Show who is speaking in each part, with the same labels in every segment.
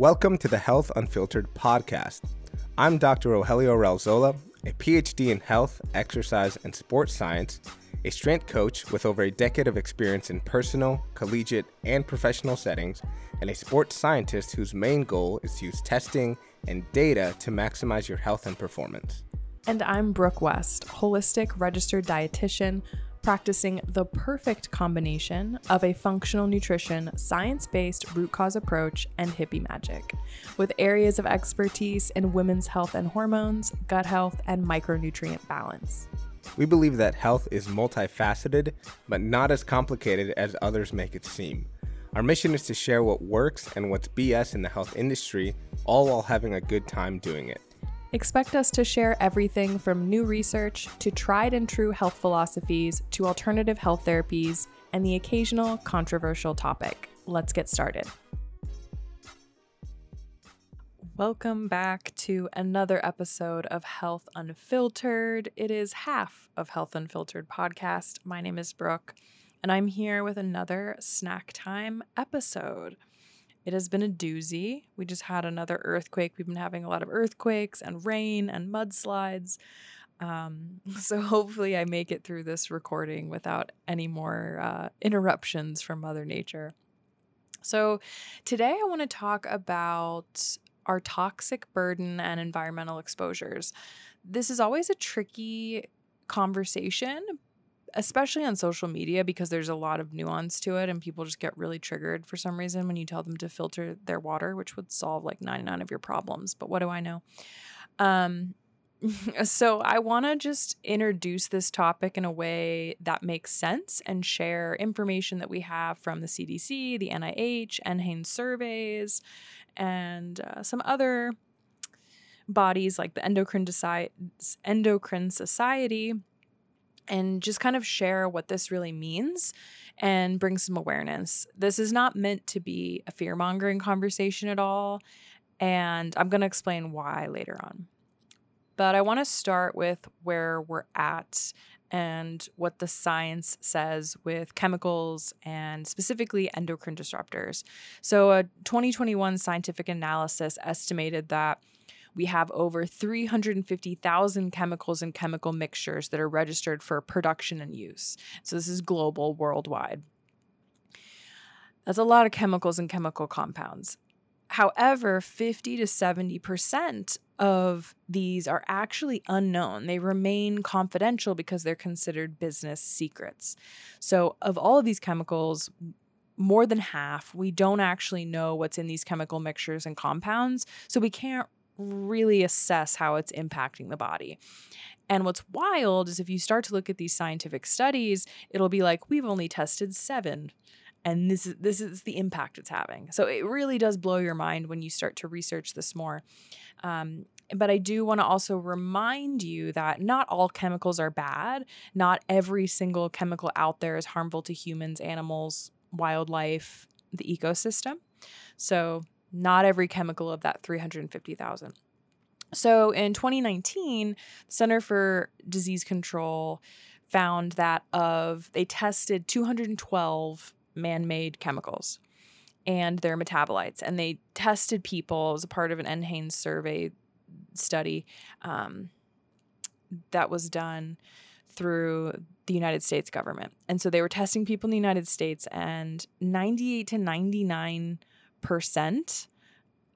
Speaker 1: Welcome to the Health Unfiltered podcast. I'm Dr. Rogelio Alzola, a PhD in health, exercise, and sports science, a strength coach with over a decade of experience in personal, collegiate, and professional settings, and a sports scientist whose main goal is to use testing and data to maximize your health and performance.
Speaker 2: And I'm Brooke West, holistic registered dietitian practicing the perfect combination of a functional nutrition, science based root cause approach, and hippie magic, with areas of expertise in women's health and hormones, gut health, and micronutrient balance.
Speaker 1: We believe that health is multifaceted, but not as complicated as others make it seem. Our mission is to share what works and what's BS in the health industry, all while having a good time doing it.
Speaker 2: Expect us to share everything from new research to tried and true health philosophies to alternative health therapies and the occasional controversial topic. Let's get started. Welcome back to another episode of Health Unfiltered. It is half of Health Unfiltered podcast. My name is Brooke, and I'm here with another snack time episode. It has been a doozy. We just had another earthquake. We've been having a lot of earthquakes and rain and mudslides. Um, so hopefully, I make it through this recording without any more uh, interruptions from Mother Nature. So, today I want to talk about our toxic burden and environmental exposures. This is always a tricky conversation especially on social media because there's a lot of nuance to it and people just get really triggered for some reason when you tell them to filter their water which would solve like 99 of your problems but what do i know? Um so i want to just introduce this topic in a way that makes sense and share information that we have from the cdc the nih NHANES surveys and uh, some other bodies like the endocrine, endocrine society and just kind of share what this really means and bring some awareness. This is not meant to be a fear mongering conversation at all. And I'm going to explain why later on. But I want to start with where we're at and what the science says with chemicals and specifically endocrine disruptors. So, a 2021 scientific analysis estimated that we have over 350,000 chemicals and chemical mixtures that are registered for production and use. So this is global, worldwide. That's a lot of chemicals and chemical compounds. However, 50 to 70% of these are actually unknown. They remain confidential because they're considered business secrets. So, of all of these chemicals, more than half, we don't actually know what's in these chemical mixtures and compounds. So, we can't really assess how it's impacting the body. And what's wild is if you start to look at these scientific studies, it'll be like we've only tested 7 and this is this is the impact it's having. So it really does blow your mind when you start to research this more. Um, but I do want to also remind you that not all chemicals are bad. Not every single chemical out there is harmful to humans, animals, wildlife, the ecosystem. So not every chemical of that 350,000. So in 2019, the Center for Disease Control found that of they tested 212 man-made chemicals and their metabolites and they tested people as a part of an NHANES survey study um, that was done through the United States government. And so they were testing people in the United States and 98 to 99 percent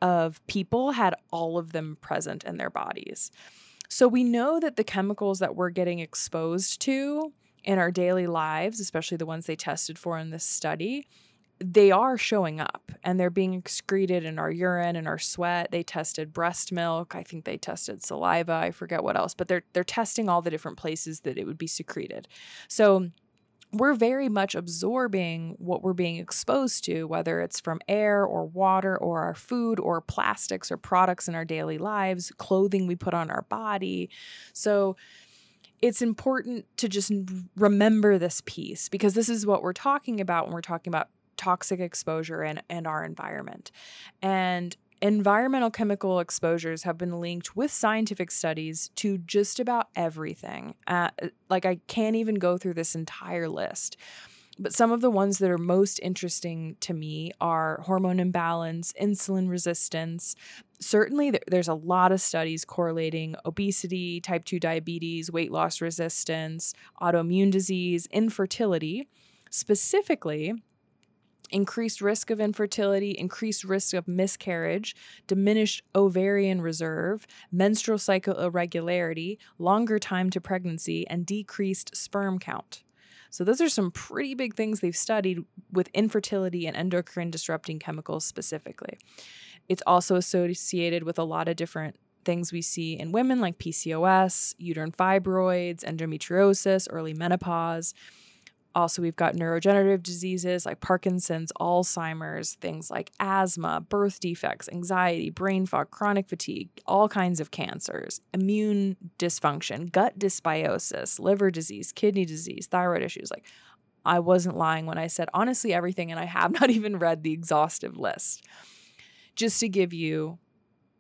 Speaker 2: of people had all of them present in their bodies. So we know that the chemicals that we're getting exposed to in our daily lives, especially the ones they tested for in this study, they are showing up and they're being excreted in our urine and our sweat. They tested breast milk. I think they tested saliva. I forget what else, but they're they're testing all the different places that it would be secreted. So we're very much absorbing what we're being exposed to, whether it's from air or water or our food or plastics or products in our daily lives, clothing we put on our body. So it's important to just remember this piece because this is what we're talking about when we're talking about toxic exposure and, and our environment. And Environmental chemical exposures have been linked with scientific studies to just about everything. Uh, like, I can't even go through this entire list. But some of the ones that are most interesting to me are hormone imbalance, insulin resistance. Certainly, there's a lot of studies correlating obesity, type 2 diabetes, weight loss resistance, autoimmune disease, infertility. Specifically, increased risk of infertility, increased risk of miscarriage, diminished ovarian reserve, menstrual cycle irregularity, longer time to pregnancy, and decreased sperm count. So, those are some pretty big things they've studied with infertility and endocrine disrupting chemicals specifically. It's also associated with a lot of different things we see in women like PCOS, uterine fibroids, endometriosis, early menopause. Also, we've got neurodegenerative diseases like Parkinson's, Alzheimer's, things like asthma, birth defects, anxiety, brain fog, chronic fatigue, all kinds of cancers, immune dysfunction, gut dysbiosis, liver disease, kidney disease, thyroid issues. Like, I wasn't lying when I said honestly everything, and I have not even read the exhaustive list. Just to give you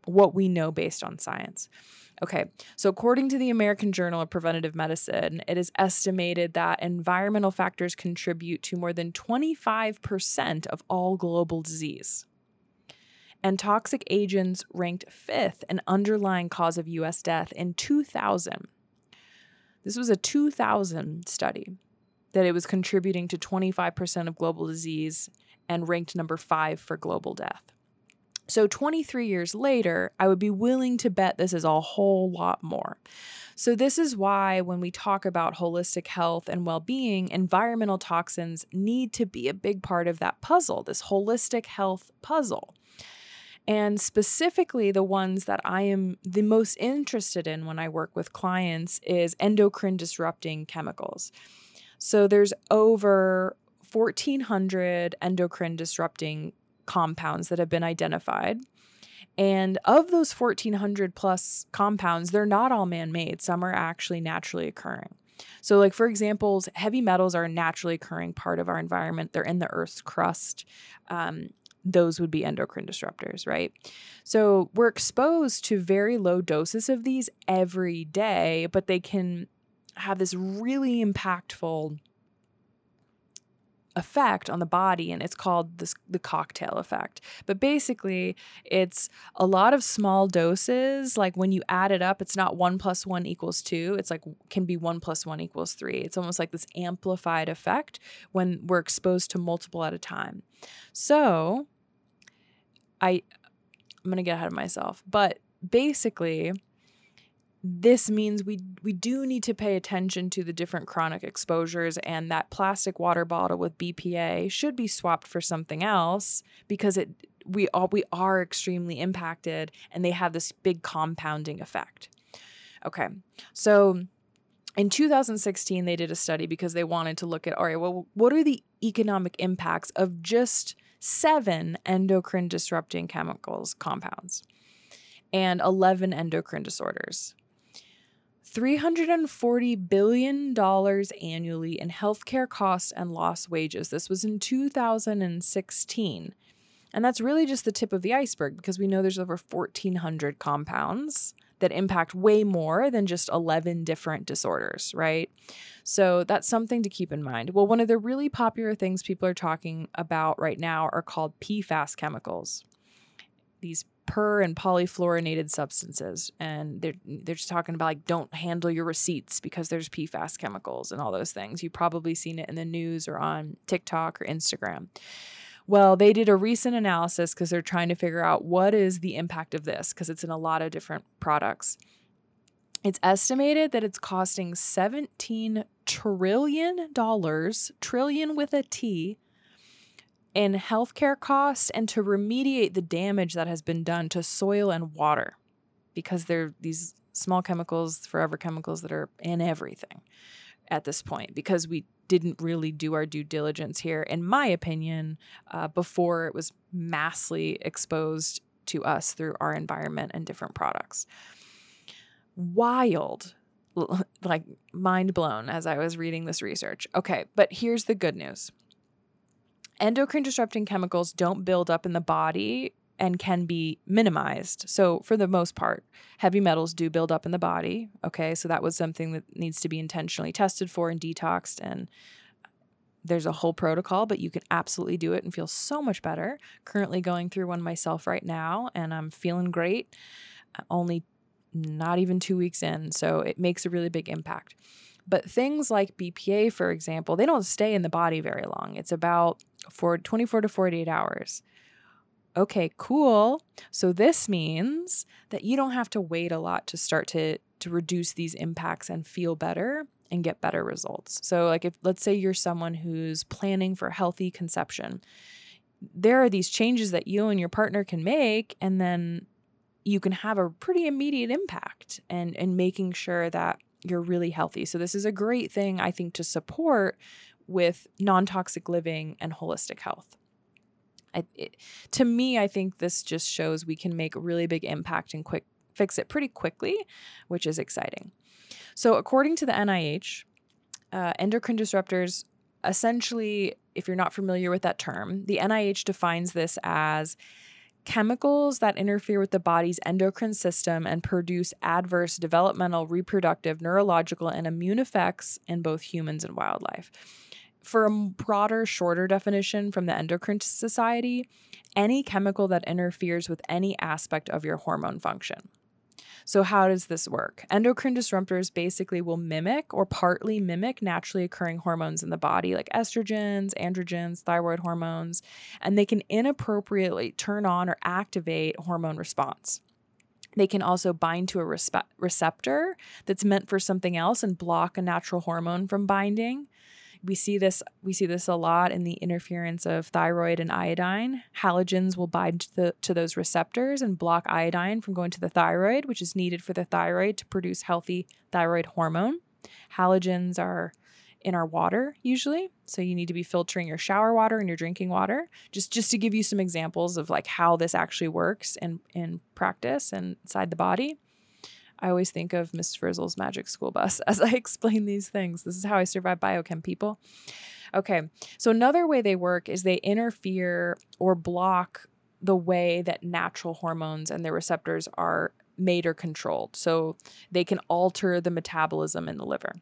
Speaker 2: what we know based on science. Okay, so according to the American Journal of Preventive Medicine, it is estimated that environmental factors contribute to more than 25% of all global disease. And toxic agents ranked fifth an underlying cause of US death in 2000. This was a 2000 study that it was contributing to 25% of global disease and ranked number five for global death. So 23 years later, I would be willing to bet this is a whole lot more. So, this is why when we talk about holistic health and well being, environmental toxins need to be a big part of that puzzle, this holistic health puzzle. And specifically, the ones that I am the most interested in when I work with clients is endocrine disrupting chemicals. So, there's over 1,400 endocrine disrupting compounds that have been identified. And of those 1,400 plus compounds, they're not all man made, some are actually naturally occurring. So, like for examples, heavy metals are a naturally occurring part of our environment. They're in the Earth's crust. Um, those would be endocrine disruptors, right? So, we're exposed to very low doses of these every day, but they can have this really impactful effect on the body and it's called this, the cocktail effect. But basically it's a lot of small doses like when you add it up it's not one plus one equals two it's like can be one plus one equals three. It's almost like this amplified effect when we're exposed to multiple at a time. So i i'm gonna get ahead of myself but basically this means we we do need to pay attention to the different chronic exposures and that plastic water bottle with BPA should be swapped for something else because it we all we are extremely impacted and they have this big compounding effect. Okay. So in 2016 they did a study because they wanted to look at all right, well what are the economic impacts of just 7 endocrine disrupting chemicals compounds and 11 endocrine disorders. $340 billion annually in healthcare costs and lost wages. This was in 2016. And that's really just the tip of the iceberg because we know there's over 1,400 compounds that impact way more than just 11 different disorders, right? So that's something to keep in mind. Well, one of the really popular things people are talking about right now are called PFAS chemicals. These per and polyfluorinated substances and they're they're just talking about like don't handle your receipts because there's PFAS chemicals and all those things. You've probably seen it in the news or on TikTok or Instagram. Well, they did a recent analysis because they're trying to figure out what is the impact of this because it's in a lot of different products. It's estimated that it's costing 17 trillion dollars, trillion with a T, in healthcare costs and to remediate the damage that has been done to soil and water because they're these small chemicals, forever chemicals that are in everything at this point because we didn't really do our due diligence here, in my opinion, uh, before it was massively exposed to us through our environment and different products. Wild, like mind blown as I was reading this research. Okay, but here's the good news endocrine disrupting chemicals don't build up in the body and can be minimized. So, for the most part, heavy metals do build up in the body. Okay, so that was something that needs to be intentionally tested for and detoxed and there's a whole protocol, but you can absolutely do it and feel so much better. Currently going through one myself right now, and I'm feeling great. Only not even two weeks in, so it makes a really big impact. But things like BPA, for example, they don't stay in the body very long. It's about for 24 to 48 hours. Okay, cool. So this means that you don't have to wait a lot to start to to reduce these impacts and feel better and get better results. So like if let's say you're someone who's planning for healthy conception, there are these changes that you and your partner can make and then you can have a pretty immediate impact and and making sure that you're really healthy. So this is a great thing I think to support with non-toxic living and holistic health. I, it, to me, I think this just shows we can make a really big impact and quick fix it pretty quickly, which is exciting. So, according to the NIH, uh, endocrine disruptors essentially, if you're not familiar with that term, the NIH defines this as chemicals that interfere with the body's endocrine system and produce adverse developmental, reproductive, neurological, and immune effects in both humans and wildlife. For a broader, shorter definition from the Endocrine Society, any chemical that interferes with any aspect of your hormone function. So, how does this work? Endocrine disruptors basically will mimic or partly mimic naturally occurring hormones in the body, like estrogens, androgens, thyroid hormones, and they can inappropriately turn on or activate hormone response. They can also bind to a respe- receptor that's meant for something else and block a natural hormone from binding we see this we see this a lot in the interference of thyroid and iodine. Halogens will bind to, the, to those receptors and block iodine from going to the thyroid, which is needed for the thyroid to produce healthy thyroid hormone. Halogens are in our water usually, so you need to be filtering your shower water and your drinking water. Just just to give you some examples of like how this actually works in in practice and inside the body. I always think of Miss Frizzle's magic school bus as I explain these things. This is how I survive biochem people. Okay, so another way they work is they interfere or block the way that natural hormones and their receptors are made or controlled. So they can alter the metabolism in the liver.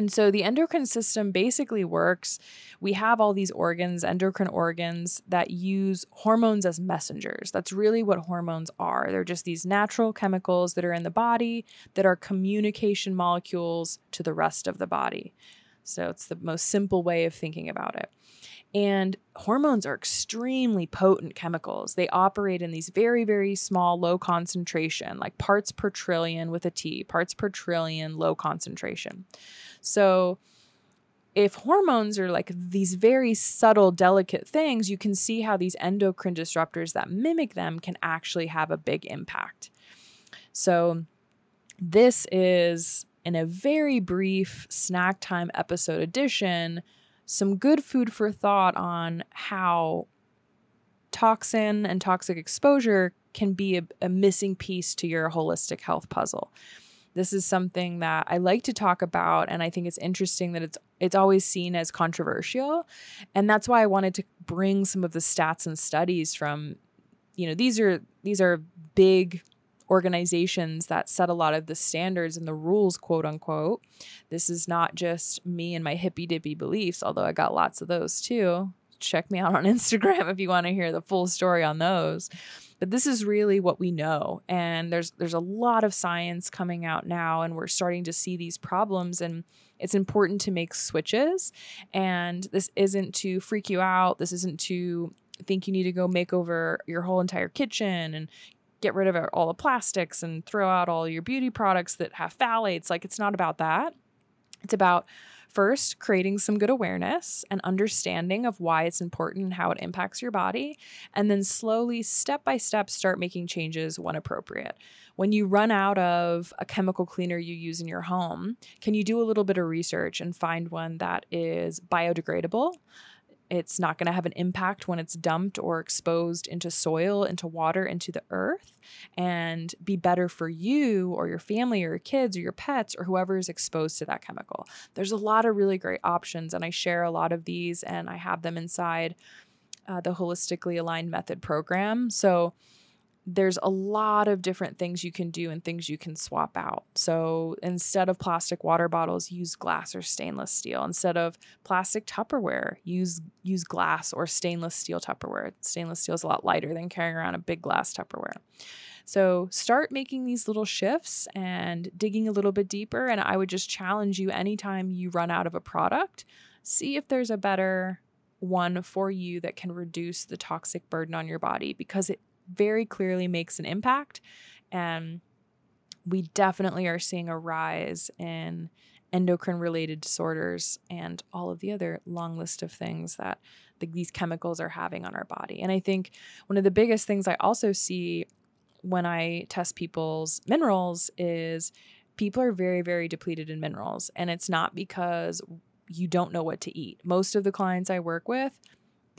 Speaker 2: And so the endocrine system basically works. We have all these organs, endocrine organs, that use hormones as messengers. That's really what hormones are. They're just these natural chemicals that are in the body that are communication molecules to the rest of the body. So it's the most simple way of thinking about it. And hormones are extremely potent chemicals. They operate in these very, very small, low concentration, like parts per trillion with a T, parts per trillion, low concentration. So, if hormones are like these very subtle, delicate things, you can see how these endocrine disruptors that mimic them can actually have a big impact. So, this is in a very brief snack time episode edition, some good food for thought on how toxin and toxic exposure can be a, a missing piece to your holistic health puzzle. This is something that I like to talk about and I think it's interesting that it's it's always seen as controversial. And that's why I wanted to bring some of the stats and studies from you know, these are these are big organizations that set a lot of the standards and the rules, quote unquote. This is not just me and my hippy dippy beliefs, although I got lots of those too. Check me out on Instagram if you want to hear the full story on those. But this is really what we know. And there's there's a lot of science coming out now and we're starting to see these problems and it's important to make switches. And this isn't to freak you out. This isn't to think you need to go make over your whole entire kitchen and get rid of all the plastics and throw out all your beauty products that have phthalates. Like it's not about that. It's about First, creating some good awareness and understanding of why it's important and how it impacts your body. And then slowly, step by step, start making changes when appropriate. When you run out of a chemical cleaner you use in your home, can you do a little bit of research and find one that is biodegradable? It's not going to have an impact when it's dumped or exposed into soil, into water, into the earth, and be better for you or your family or your kids or your pets or whoever is exposed to that chemical. There's a lot of really great options, and I share a lot of these and I have them inside uh, the Holistically Aligned Method program. So, there's a lot of different things you can do and things you can swap out. So instead of plastic water bottles, use glass or stainless steel. Instead of plastic Tupperware, use use glass or stainless steel Tupperware. Stainless steel is a lot lighter than carrying around a big glass Tupperware. So start making these little shifts and digging a little bit deeper. And I would just challenge you anytime you run out of a product, see if there's a better one for you that can reduce the toxic burden on your body because it very clearly makes an impact. And we definitely are seeing a rise in endocrine related disorders and all of the other long list of things that the, these chemicals are having on our body. And I think one of the biggest things I also see when I test people's minerals is people are very, very depleted in minerals. And it's not because you don't know what to eat. Most of the clients I work with,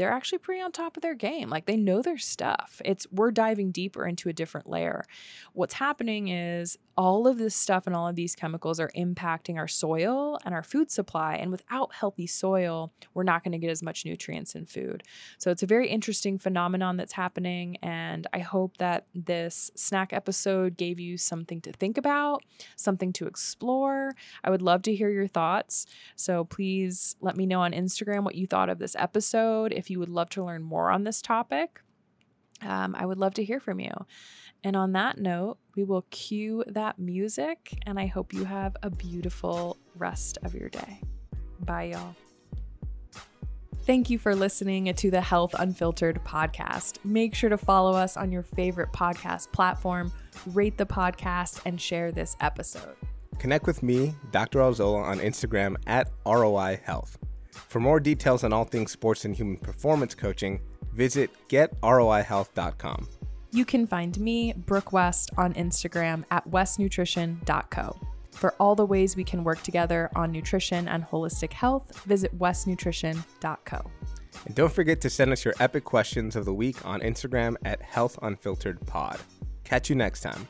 Speaker 2: they're actually pretty on top of their game. Like they know their stuff. It's we're diving deeper into a different layer. What's happening is all of this stuff and all of these chemicals are impacting our soil and our food supply. And without healthy soil, we're not going to get as much nutrients in food. So it's a very interesting phenomenon that's happening. And I hope that this snack episode gave you something to think about, something to explore. I would love to hear your thoughts. So please let me know on Instagram what you thought of this episode. If you would love to learn more on this topic, um, I would love to hear from you. And on that note, we will cue that music, and I hope you have a beautiful rest of your day. Bye, y'all. Thank you for listening to the Health Unfiltered podcast. Make sure to follow us on your favorite podcast platform, rate the podcast, and share this episode.
Speaker 1: Connect with me, Dr. Alzola, on Instagram at ROI Health. For more details on all things sports and human performance coaching, visit getroihealth.com.
Speaker 2: You can find me, Brooke West, on Instagram at westnutrition.co. For all the ways we can work together on nutrition and holistic health, visit westnutrition.co.
Speaker 1: And don't forget to send us your epic questions of the week on Instagram at healthunfilteredpod. Catch you next time.